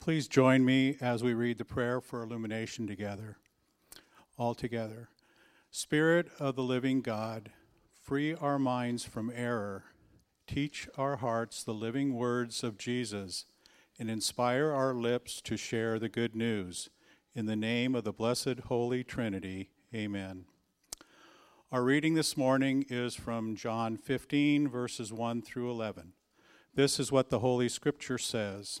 Please join me as we read the prayer for illumination together. All together. Spirit of the living God, free our minds from error, teach our hearts the living words of Jesus, and inspire our lips to share the good news. In the name of the blessed Holy Trinity, amen. Our reading this morning is from John 15, verses 1 through 11. This is what the Holy Scripture says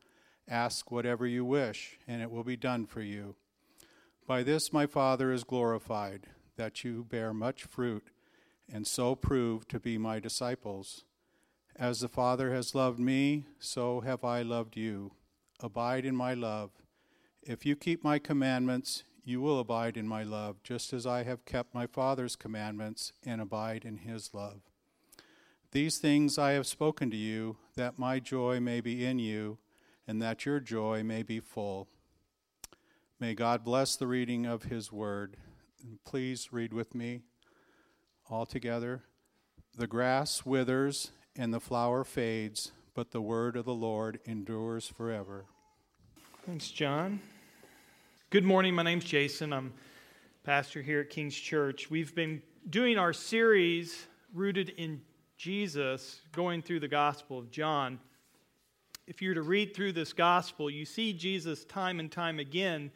ask whatever you wish, and it will be done for you. By this my Father is glorified, that you bear much fruit, and so prove to be my disciples. As the Father has loved me, so have I loved you. Abide in my love. If you keep my commandments, you will abide in my love, just as I have kept my Father's commandments and abide in his love. These things I have spoken to you, that my joy may be in you, and that your joy may be full. May God bless the reading of his word. And please read with me all together. The grass withers and the flower fades, but the word of the Lord endures forever. Thanks, John. Good morning. My name's Jason. I'm pastor here at King's Church. We've been doing our series rooted in Jesus, going through the Gospel of John. If you were to read through this Gospel, you see Jesus time and time again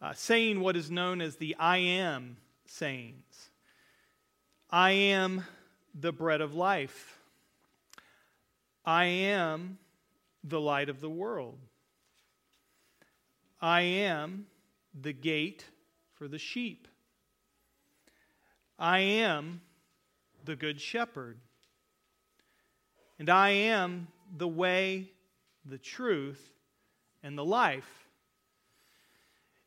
uh, saying what is known as the I am sayings. I am the bread of life. I am the light of the world. I am the gate for the sheep. I am the good shepherd. And I am the way, the truth, and the life.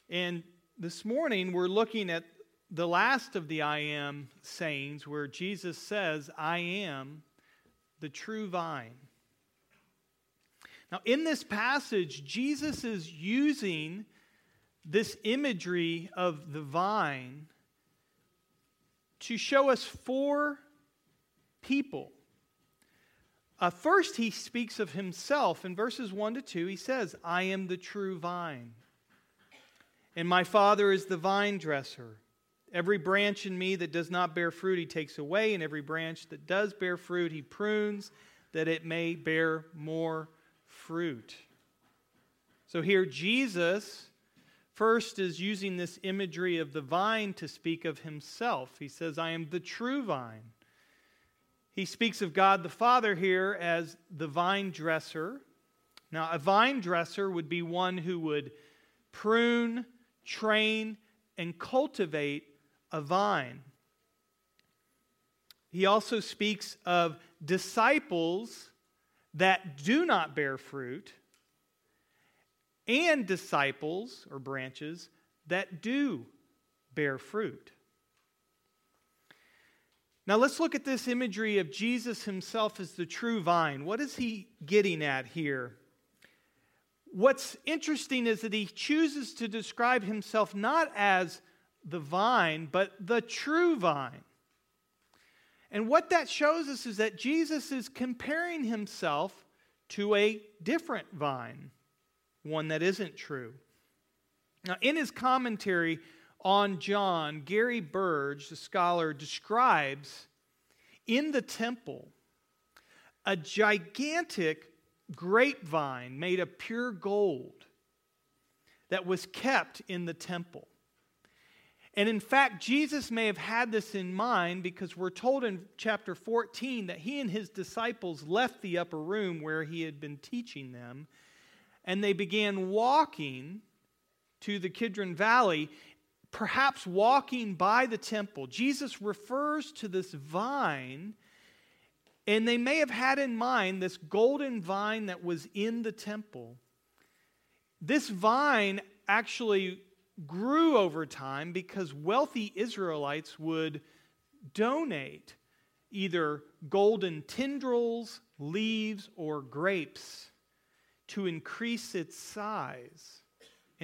And this morning we're looking at the last of the I am sayings where Jesus says, I am the true vine. Now, in this passage, Jesus is using this imagery of the vine to show us four people. Uh, first, he speaks of himself. In verses 1 to 2, he says, I am the true vine, and my Father is the vine dresser. Every branch in me that does not bear fruit, he takes away, and every branch that does bear fruit, he prunes, that it may bear more fruit. So here, Jesus First is using this imagery of the vine to speak of himself. He says, I am the true vine. He speaks of God the Father here as the vine dresser. Now, a vine dresser would be one who would prune, train, and cultivate a vine. He also speaks of disciples that do not bear fruit and disciples or branches that do bear fruit. Now let's look at this imagery of Jesus himself as the true vine. What is he getting at here? What's interesting is that he chooses to describe himself not as the vine, but the true vine. And what that shows us is that Jesus is comparing himself to a different vine one that isn't true. Now, in his commentary on John, Gary Burge, the scholar, describes in the temple a gigantic grapevine made of pure gold that was kept in the temple. And in fact, Jesus may have had this in mind because we're told in chapter 14 that he and his disciples left the upper room where he had been teaching them and they began walking to the Kidron Valley, perhaps walking by the temple. Jesus refers to this vine, and they may have had in mind this golden vine that was in the temple. This vine actually grew over time because wealthy Israelites would donate either golden tendrils, leaves, or grapes to increase its size.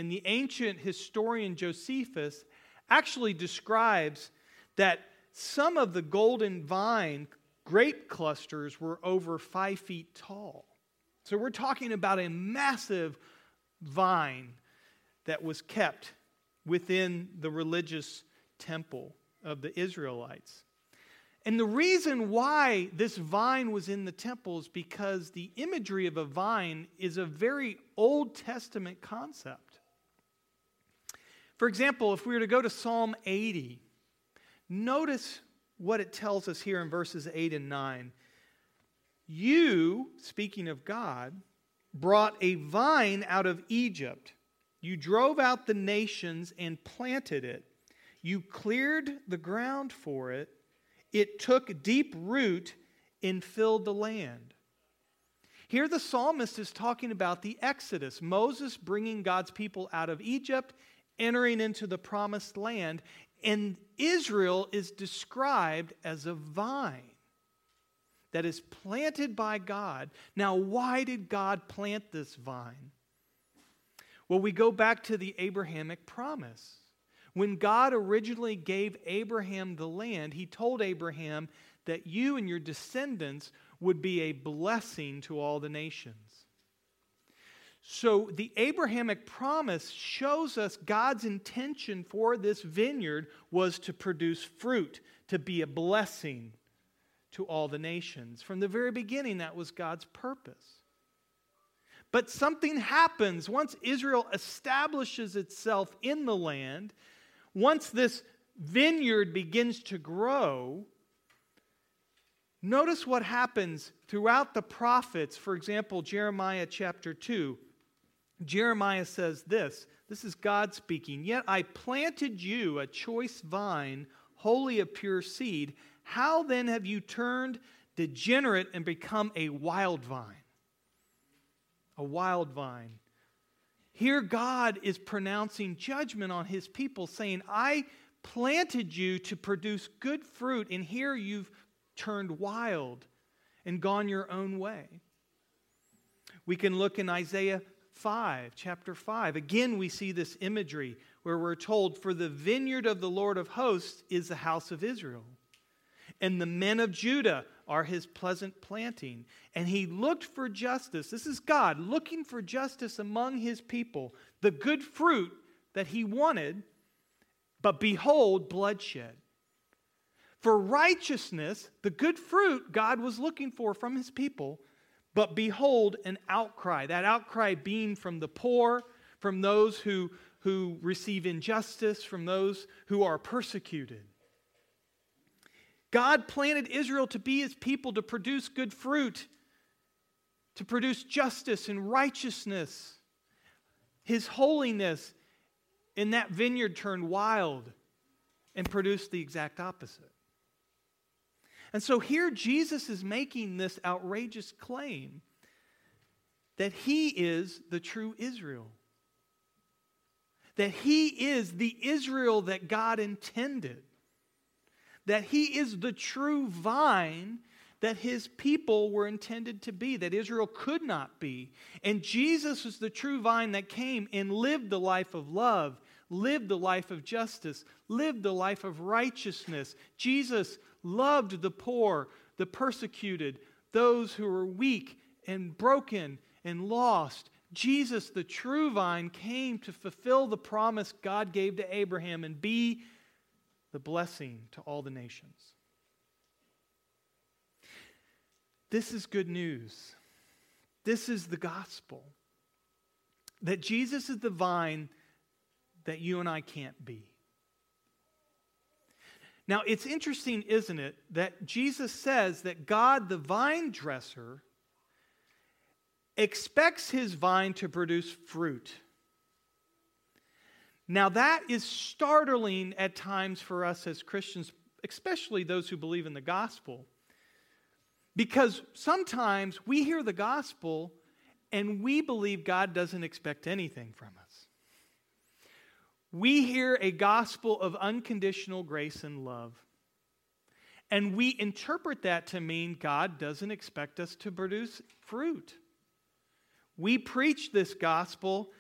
And the ancient historian Josephus actually describes that some of the golden vine grape clusters were over five feet tall. So we're talking about a massive vine that was kept within the religious temple of the Israelites. And the reason why this vine was in the temple is because the imagery of a vine is a very Old Testament concept. For example, if we were to go to Psalm 80, notice what it tells us here in verses 8 and 9. You, speaking of God, brought a vine out of Egypt you drove out the nations and planted it. You cleared the ground for it. It took deep root and filled the land. Here, the psalmist is talking about the Exodus Moses bringing God's people out of Egypt, entering into the promised land, and Israel is described as a vine that is planted by God. Now, why did God plant this vine? Well, we go back to the Abrahamic promise. When God originally gave Abraham the land, he told Abraham that you and your descendants would be a blessing to all the nations. So the Abrahamic promise shows us God's intention for this vineyard was to produce fruit, to be a blessing to all the nations. From the very beginning, that was God's purpose. But something happens once Israel establishes itself in the land, once this vineyard begins to grow. Notice what happens throughout the prophets. For example, Jeremiah chapter 2. Jeremiah says this this is God speaking. Yet I planted you a choice vine, wholly of pure seed. How then have you turned degenerate and become a wild vine? a wild vine. Here, God is pronouncing judgment on his people, saying, I planted you to produce good fruit, and here you've turned wild and gone your own way. We can look in Isaiah 5, chapter 5. Again, we see this imagery where we're told, For the vineyard of the Lord of hosts is the house of Israel, and the men of Judah are his pleasant planting. And he looked for justice. This is God looking for justice among his people, the good fruit that he wanted, but behold, bloodshed. For righteousness, the good fruit God was looking for from his people, but behold, an outcry. That outcry being from the poor, from those who, who receive injustice, from those who are persecuted. God planted Israel to be his people, to produce good fruit, to produce justice and righteousness. His holiness in that vineyard turned wild and produced the exact opposite. And so here Jesus is making this outrageous claim that he is the true Israel. That he is the Israel that God intended that he is the true vine that his people were intended to be, that Israel could not be. And Jesus is the true vine that came and lived the life of love, lived the life of justice, lived the life of righteousness. Jesus loved the poor, the persecuted, those who were weak and broken and lost. Jesus, the true vine, came to fulfill the promise God gave to Abraham and be the blessing to all the nations. This is good news. This is the gospel. That Jesus is the vine that you and I can't be. Now, it's interesting, isn't it, that Jesus says that God, the vine dresser, expects his vine to produce fruit. Now, that is startling at times for us as Christians, especially those who believe in the gospel. Because sometimes we hear the gospel and we believe God doesn't expect anything from us. We hear a gospel of unconditional grace and love. And we interpret that to mean God doesn't expect us to produce fruit. We preach this gospel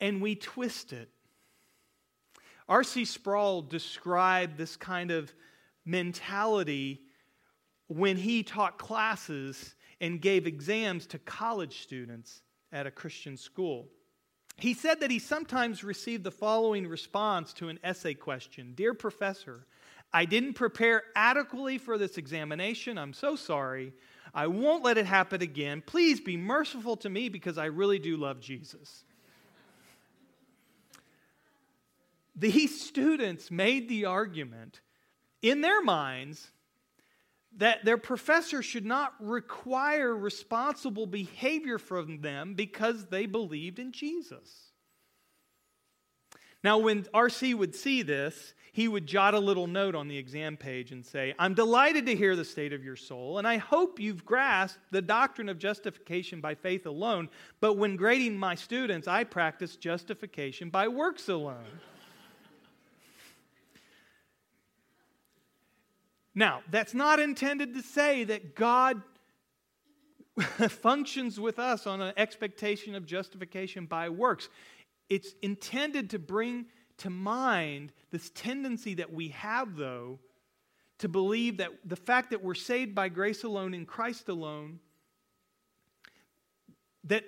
and we twist it. R.C. Sproul described this kind of mentality when he taught classes and gave exams to college students at a Christian school. He said that he sometimes received the following response to an essay question Dear Professor, I didn't prepare adequately for this examination. I'm so sorry. I won't let it happen again. Please be merciful to me because I really do love Jesus. These students made the argument in their minds that their professor should not require responsible behavior from them because they believed in Jesus. Now, when RC would see this, he would jot a little note on the exam page and say, I'm delighted to hear the state of your soul, and I hope you've grasped the doctrine of justification by faith alone, but when grading my students, I practice justification by works alone. Now, that's not intended to say that God functions with us on an expectation of justification by works. It's intended to bring to mind this tendency that we have, though, to believe that the fact that we're saved by grace alone in Christ alone, that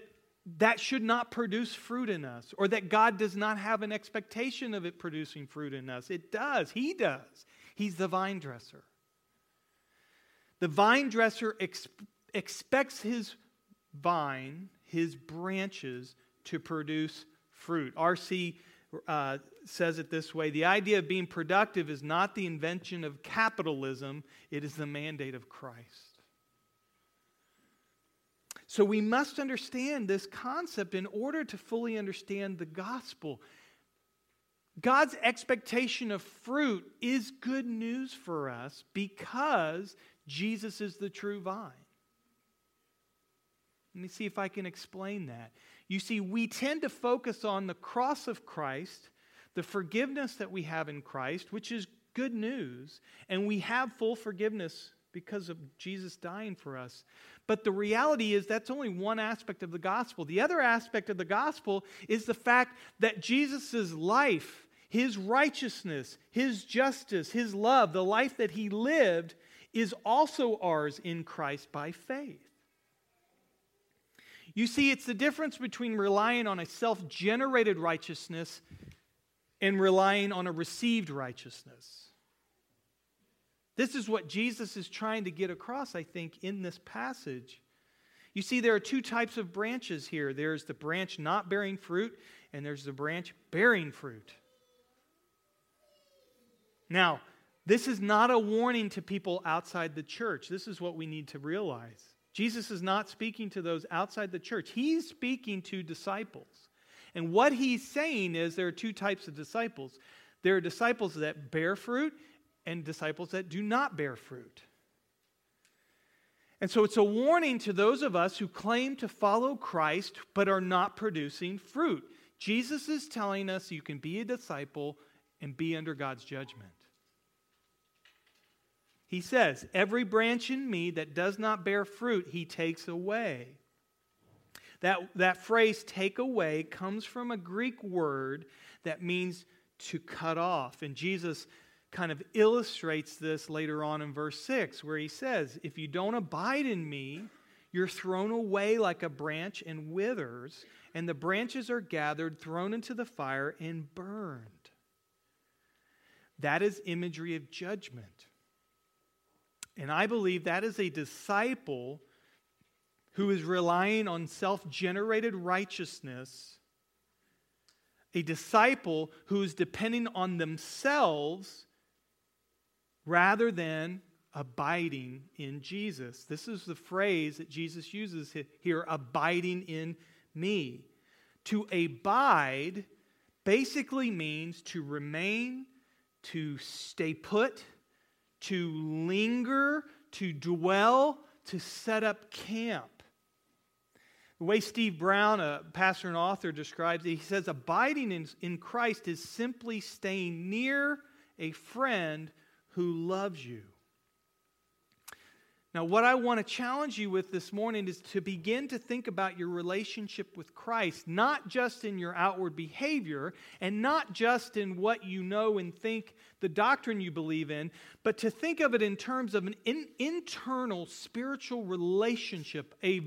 that should not produce fruit in us, or that God does not have an expectation of it producing fruit in us. It does. He does. He's the vine dresser. The vine dresser ex- expects his vine, his branches, to produce fruit. R.C. Uh, says it this way The idea of being productive is not the invention of capitalism, it is the mandate of Christ. So we must understand this concept in order to fully understand the gospel. God's expectation of fruit is good news for us because Jesus is the true vine. Let me see if I can explain that. You see, we tend to focus on the cross of Christ, the forgiveness that we have in Christ, which is good news, and we have full forgiveness because of Jesus dying for us. But the reality is that's only one aspect of the gospel. The other aspect of the gospel is the fact that Jesus' life, his righteousness, his justice, his love, the life that he lived, is also ours in Christ by faith. You see, it's the difference between relying on a self generated righteousness and relying on a received righteousness. This is what Jesus is trying to get across, I think, in this passage. You see, there are two types of branches here there's the branch not bearing fruit, and there's the branch bearing fruit. Now, this is not a warning to people outside the church. This is what we need to realize. Jesus is not speaking to those outside the church, he's speaking to disciples. And what he's saying is there are two types of disciples there are disciples that bear fruit and disciples that do not bear fruit. And so it's a warning to those of us who claim to follow Christ but are not producing fruit. Jesus is telling us you can be a disciple and be under God's judgment. He says, Every branch in me that does not bear fruit, he takes away. That, that phrase, take away, comes from a Greek word that means to cut off. And Jesus kind of illustrates this later on in verse 6, where he says, If you don't abide in me, you're thrown away like a branch and withers, and the branches are gathered, thrown into the fire, and burned. That is imagery of judgment. And I believe that is a disciple who is relying on self generated righteousness, a disciple who is depending on themselves rather than abiding in Jesus. This is the phrase that Jesus uses here abiding in me. To abide basically means to remain, to stay put, to linger, to dwell, to set up camp. The way Steve Brown, a pastor and author, describes it, he says, Abiding in, in Christ is simply staying near a friend who loves you. Now, what I want to challenge you with this morning is to begin to think about your relationship with Christ, not just in your outward behavior and not just in what you know and think, the doctrine you believe in, but to think of it in terms of an in, internal spiritual relationship, a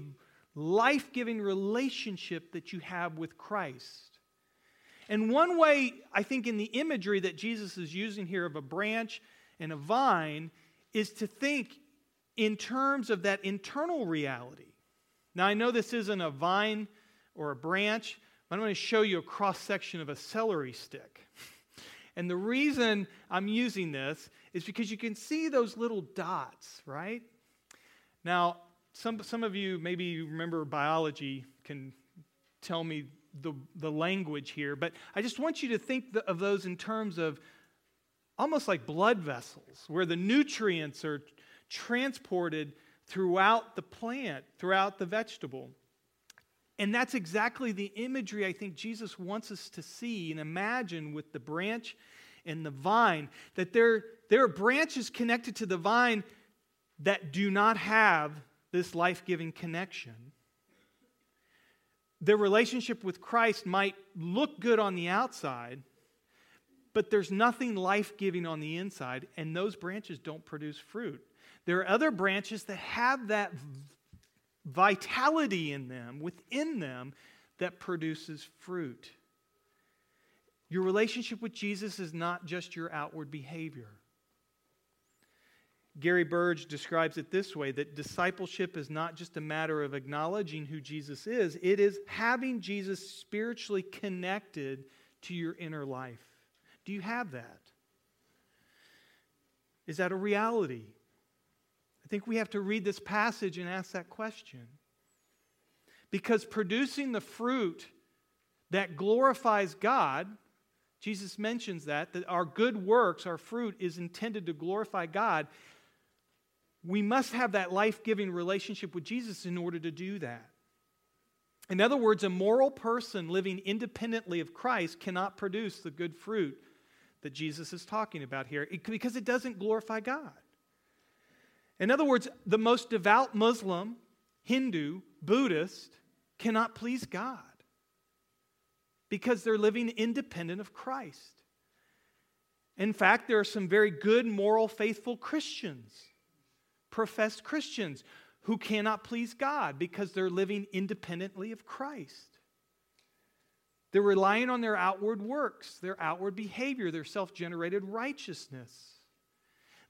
life giving relationship that you have with Christ. And one way, I think, in the imagery that Jesus is using here of a branch and a vine, is to think in terms of that internal reality. Now, I know this isn't a vine or a branch, but I'm going to show you a cross section of a celery stick. And the reason I'm using this is because you can see those little dots, right? Now, some, some of you, maybe you remember biology, can tell me the, the language here, but I just want you to think of those in terms of almost like blood vessels, where the nutrients are transported throughout the plant, throughout the vegetable. And that's exactly the imagery I think Jesus wants us to see and imagine with the branch and the vine. That there, there are branches connected to the vine that do not have this life giving connection. Their relationship with Christ might look good on the outside, but there's nothing life giving on the inside, and those branches don't produce fruit. There are other branches that have that vitality in them, within them, that produces fruit. Your relationship with Jesus is not just your outward behavior. Gary Burge describes it this way that discipleship is not just a matter of acknowledging who Jesus is, it is having Jesus spiritually connected to your inner life. Do you have that? Is that a reality? Think we have to read this passage and ask that question. Because producing the fruit that glorifies God, Jesus mentions that, that our good works, our fruit, is intended to glorify God. We must have that life giving relationship with Jesus in order to do that. In other words, a moral person living independently of Christ cannot produce the good fruit that Jesus is talking about here because it doesn't glorify God. In other words, the most devout Muslim, Hindu, Buddhist cannot please God because they're living independent of Christ. In fact, there are some very good, moral, faithful Christians, professed Christians, who cannot please God because they're living independently of Christ. They're relying on their outward works, their outward behavior, their self generated righteousness.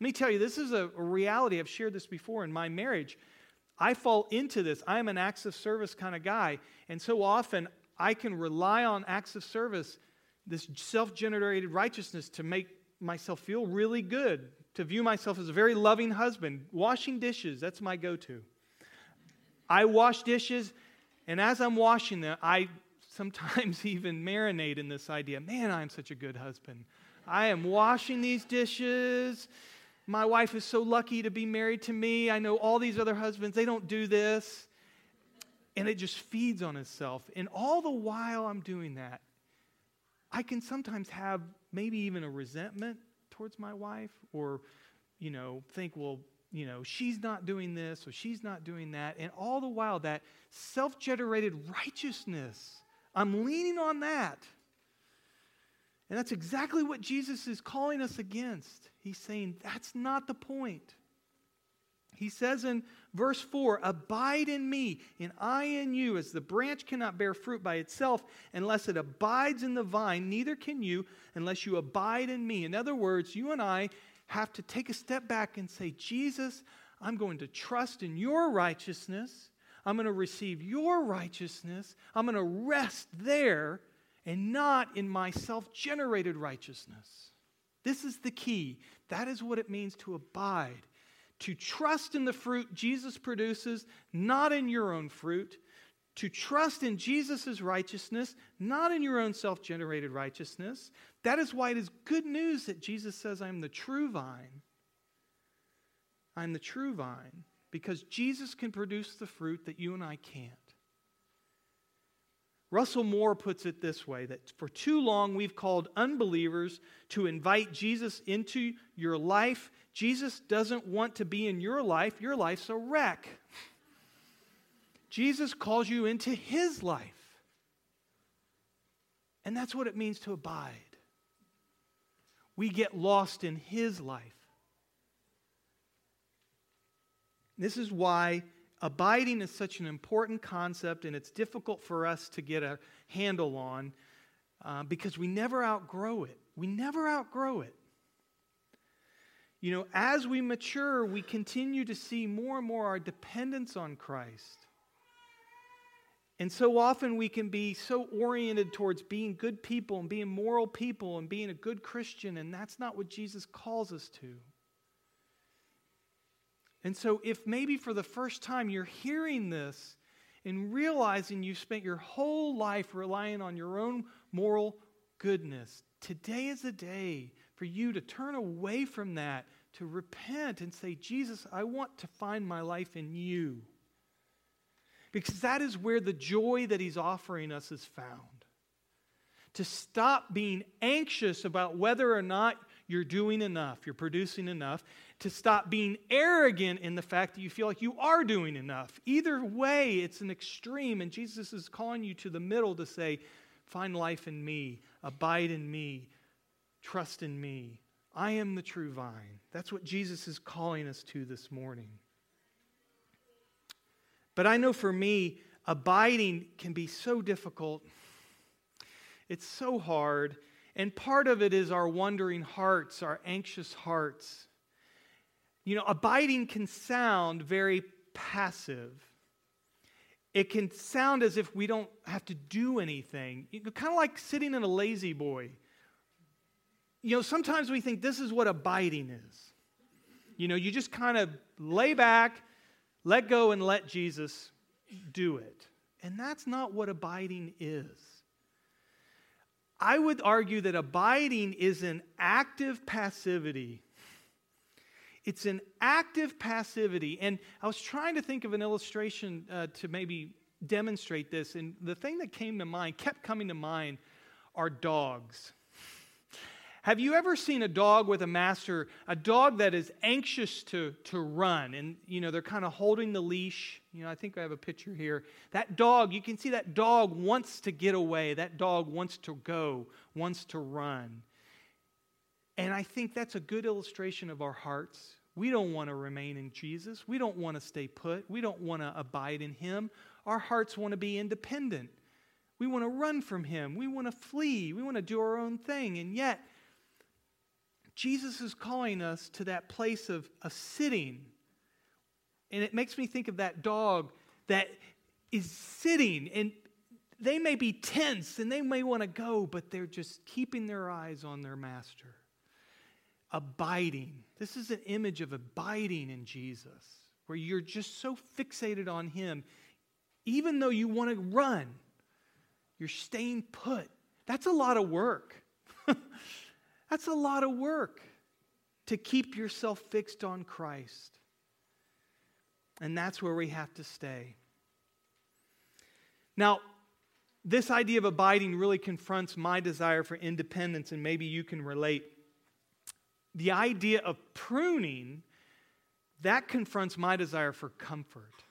Let me tell you, this is a, reality. I've shared this before in my marriage. I fall into this. I'm an acts of service kind of guy. And so often I can rely on acts of service, this self generated righteousness, to make myself feel really good, to view myself as a very loving husband. Washing dishes, that's my go to. I wash dishes, and as I'm washing them, I sometimes even marinate in this idea man, I'm such a good husband. I am washing these dishes my wife is so lucky to be married to me. I know all these other husbands, they don't do this. And it just feeds on itself. And all the while I'm doing that, I can sometimes have maybe even a resentment towards my wife or, you know, think, well, you know, she's not doing this or she's not doing that. And all the while, that self generated righteousness, I'm leaning on that. And that's exactly what Jesus is calling us against. He's saying that's not the point. He says in verse 4 Abide in me, and I in you, as the branch cannot bear fruit by itself unless it abides in the vine, neither can you unless you abide in me. In other words, you and I have to take a step back and say, Jesus, I'm going to trust in your righteousness. I'm going to receive your righteousness. I'm going to rest there and not in my self generated righteousness. This is the key. That is what it means to abide. To trust in the fruit Jesus produces, not in your own fruit. To trust in Jesus' righteousness, not in your own self generated righteousness. That is why it is good news that Jesus says, I am the true vine. I'm the true vine because Jesus can produce the fruit that you and I can't. Russell Moore puts it this way that for too long we've called unbelievers to invite Jesus into your life. Jesus doesn't want to be in your life, your life's a wreck. Jesus calls you into his life. And that's what it means to abide. We get lost in his life. This is why abiding is such an important concept and it's difficult for us to get a handle on uh, because we never outgrow it. We never outgrow it. You know, as we mature, we continue to see more and more our dependence on Christ. And so often we can be so oriented towards being good people and being moral people and being a good Christian, and that's not what Jesus calls us to. And so, if maybe for the first time you're hearing this and realizing you've spent your whole life relying on your own moral goodness, today is a day for you to turn away from that, to repent and say, Jesus, I want to find my life in you. Because that is where the joy that He's offering us is found. To stop being anxious about whether or not you're doing enough, you're producing enough, to stop being arrogant in the fact that you feel like you are doing enough. Either way, it's an extreme, and Jesus is calling you to the middle to say, Find life in me, abide in me, trust in me. I am the true vine. That's what Jesus is calling us to this morning. But I know for me, abiding can be so difficult. It's so hard. And part of it is our wondering hearts, our anxious hearts. You know, abiding can sound very passive. It can sound as if we don't have to do anything. You know, kind of like sitting in a La-Z-Boy. You know, sometimes we think this is what abiding is. You know, you just kind of lay back, let go, and let Jesus do it. And that's not what abiding is. I would argue that abiding is an active passivity. It's an active passivity. And I was trying to think of an illustration uh, to maybe demonstrate this. And the thing that came to mind, kept coming to mind, are dogs. Have you ever seen a dog with a master, a dog that is anxious to, to run? And, you know, they're kind of holding the leash. You know, I think I have a picture here. That dog, you can see that dog wants to get away. That dog wants to go, wants to run. And I think that's a good illustration of our hearts. We don't want to remain in Jesus. We don't want to stay put. We don't want to abide in Him. Our hearts want to be independent. We want to run from Him. We want to flee. We want to do our own thing. And yet, Jesus is calling us to that place of, of sitting. And it makes me think of that dog that is sitting, and they may be tense and they may want to go, but they're just keeping their eyes on their master. Abiding. This is an image of abiding in Jesus, where you're just so fixated on Him, even though you want to run, you're staying put. That's a lot of work. That's a lot of work to keep yourself fixed on Christ. And that's where we have to stay. Now, this idea of abiding really confronts my desire for independence, and maybe you can relate. The idea of pruning, that confronts my desire for comfort.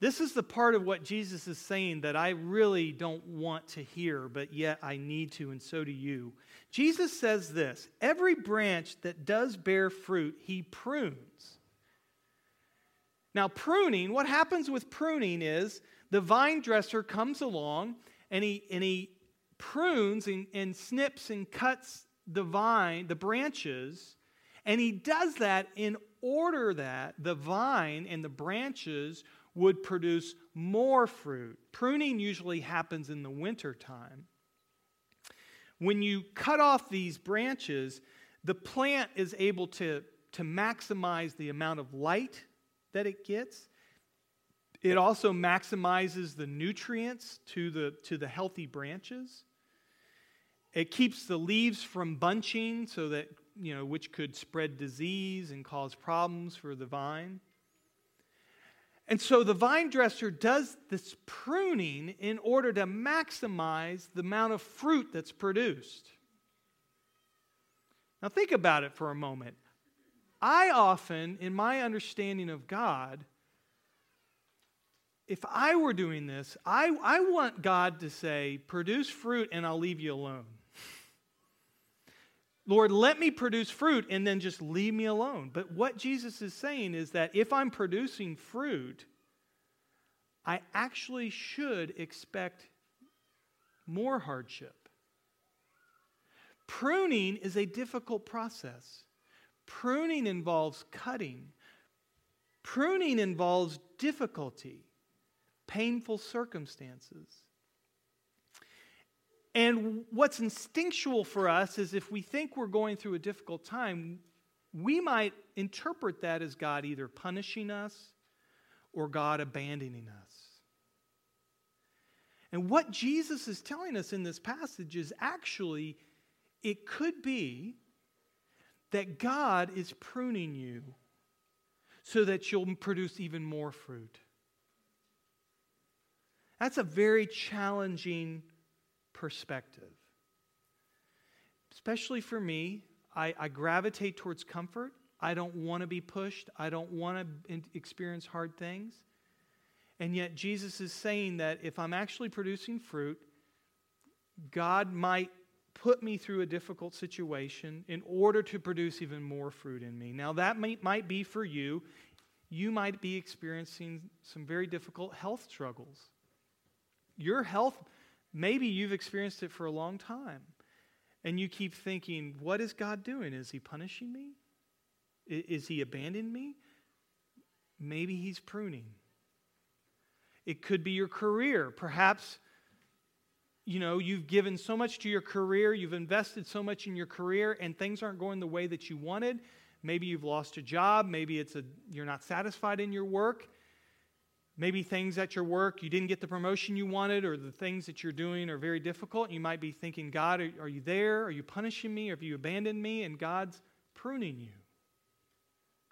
This is the part of what Jesus is saying that I really don't want to hear, but yet I need to, and so do you. Jesus says this every branch that does bear fruit, he prunes. Now, pruning, what happens with pruning is the vine dresser comes along and he, and he prunes and, and snips and cuts the vine, the branches, and he does that in order that the vine and the branches would produce more fruit. Pruning usually happens in the winter time. when you cut off these branches, the plant is able to, to maximize the amount of light that it gets. It also maximizes the nutrients to the, to the healthy branches. It keeps the leaves from bunching so that, you know, which could spread disease and cause problems for the vine. And so the vine dresser does this pruning in order to maximize the amount of fruit that's produced. Now, think about it for a moment. I often, in my understanding of God, if I were doing this, I, I want God to say, produce fruit and I'll leave you alone. Lord, let me produce fruit and then just leave me alone. But what Jesus is saying is that if I'm producing fruit, I actually should expect more hardship. Pruning is a difficult process. Pruning involves cutting. Pruning involves difficulty, painful circumstances. And what's instinctual for us is if we think we're going through a difficult time, we might interpret that as God either punishing us or God abandoning us. And what Jesus is telling us in this passage is actually it could be that God is pruning you so that you'll produce even more fruit. That's a very challenging perspective. Especially for me, I, I gravitate towards comfort. I don't want to be pushed. I don't want to experience hard things. And yet, Jesus is saying that if I'm actually producing fruit, God might put me through a difficult situation in order to produce even more fruit in me. Now, that might, might be for you. You might be experiencing some very difficult health struggles. Your health, maybe you've experienced it for a long time. And you keep thinking, what is God doing? Is he punishing me? Is he abandoning me? Maybe he's pruning. It could be your career. Perhaps you know, you've given so much to your career, you've invested so much in your career, and things aren't going the way that you wanted. Maybe you've lost a job. Maybe it's a, you're not satisfied in your work. Maybe things at your work, you didn't get the promotion you wanted, or the things that you're doing are very difficult. You might be thinking, God, are, are you there? Are you punishing me? Or have you abandoned me? And God's pruning you.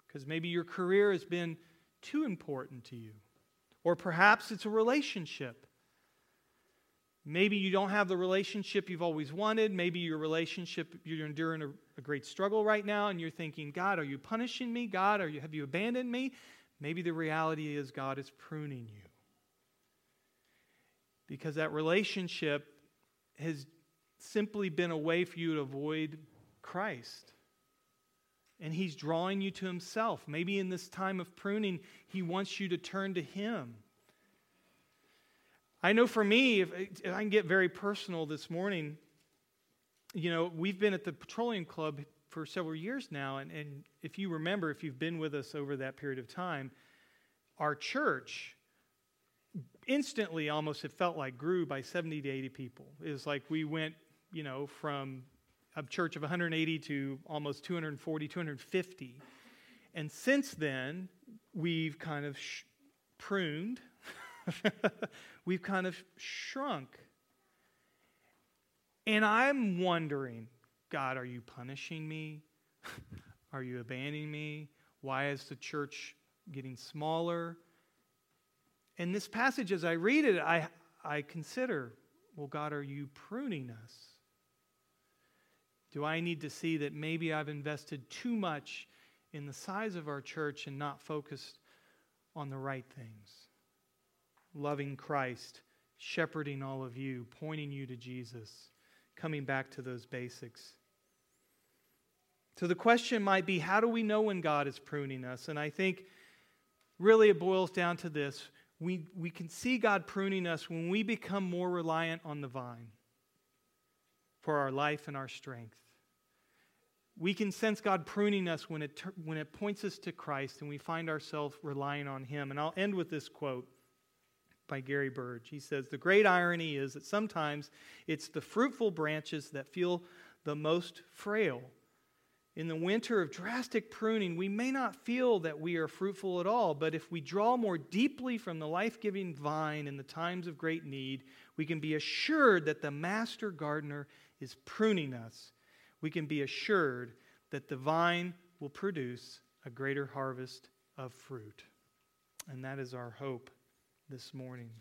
Because maybe your career has been too important to you. Or perhaps it's a relationship Maybe you don't have the relationship you've always wanted. Maybe your relationship, you're enduring a, a, great struggle right now, and you're thinking, God, are you punishing me? God, are you, have you abandoned me? Maybe the reality is God is pruning you. Because that relationship has simply been a way for you to avoid Christ. And He's drawing you to Himself. Maybe in this time of pruning, He wants you to turn to Him. I know for me, if, if I can get very personal this morning, you know, we've been at the Petroleum Club for several years now, and, and if you remember, if you've been with us over that period of time, our church instantly almost it felt like grew by 70 to 80 people. It was like we went, you know, from a church of 180 to almost 240, 250. And since then, we've kind of sh- pruned we've kind of shrunk. And I'm wondering, God, are you punishing me? are you abandoning me? Why is the church getting smaller? In this passage, as I read it, I, I consider, well, God, are you pruning us? Do I need to see that maybe I've invested too much in the size of our church and not focused on the right things? loving Christ, shepherding all of you, pointing you to Jesus, coming back to those basics. So the question might be how do we know when God is pruning us? And I think really it boils down to this. We, we can see God pruning us when we become more reliant on the vine for our life and our strength. We can sense God pruning us when it, when it points us to Christ and we find ourselves relying on Him. And I'll end with this quote by Gary Burge. He says, The great irony is that sometimes it's the fruitful branches that feel the most frail. In the winter of drastic pruning, we may not feel that we are fruitful at all, but if we draw more deeply from the life giving vine in the times of great need, we can be assured that the master gardener is pruning us. We can be assured that the vine will produce a greater harvest of fruit. And that is our hope this morning.